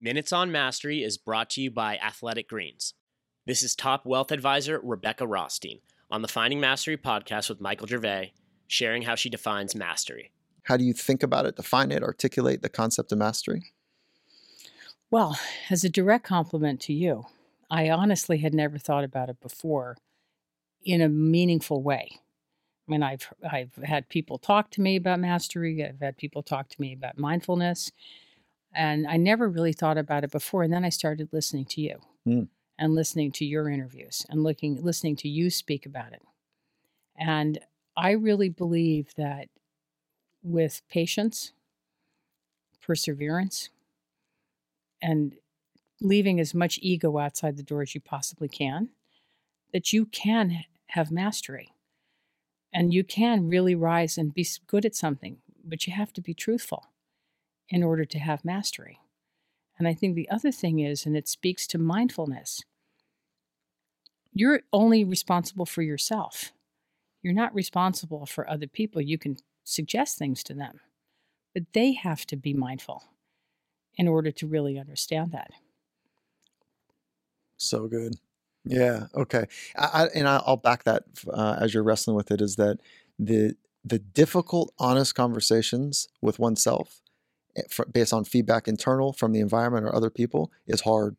Minutes on Mastery is brought to you by Athletic Greens. This is top wealth advisor Rebecca Rothstein on the Finding Mastery podcast with Michael Gervais, sharing how she defines mastery. How do you think about it, define it, articulate the concept of mastery? Well, as a direct compliment to you, I honestly had never thought about it before in a meaningful way. I mean, I've I've had people talk to me about mastery. I've had people talk to me about mindfulness, and I never really thought about it before. And then I started listening to you Mm. and listening to your interviews and looking listening to you speak about it. And I really believe that with patience, perseverance, and leaving as much ego outside the door as you possibly can, that you can have mastery and you can really rise and be good at something, but you have to be truthful in order to have mastery. And I think the other thing is, and it speaks to mindfulness, you're only responsible for yourself. You're not responsible for other people. You can suggest things to them, but they have to be mindful in order to really understand that. So good. Yeah. Okay. I, I, and I'll back that uh, as you're wrestling with it is that the the difficult, honest conversations with oneself, Eh, based on feedback internal from the environment or other people, is hard.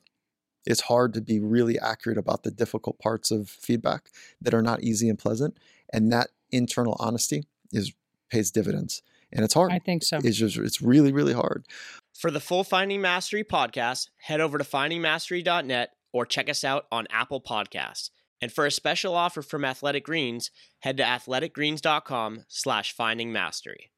It's hard to be really accurate about the difficult parts of feedback that are not easy and pleasant, and that internal honesty is pays dividends, and it's hard. I think so. It's just it's really really hard. For the full Finding Mastery podcast, head over to findingmastery.net or check us out on Apple Podcasts. And for a special offer from Athletic Greens, head to athleticgreens.com slash finding mastery.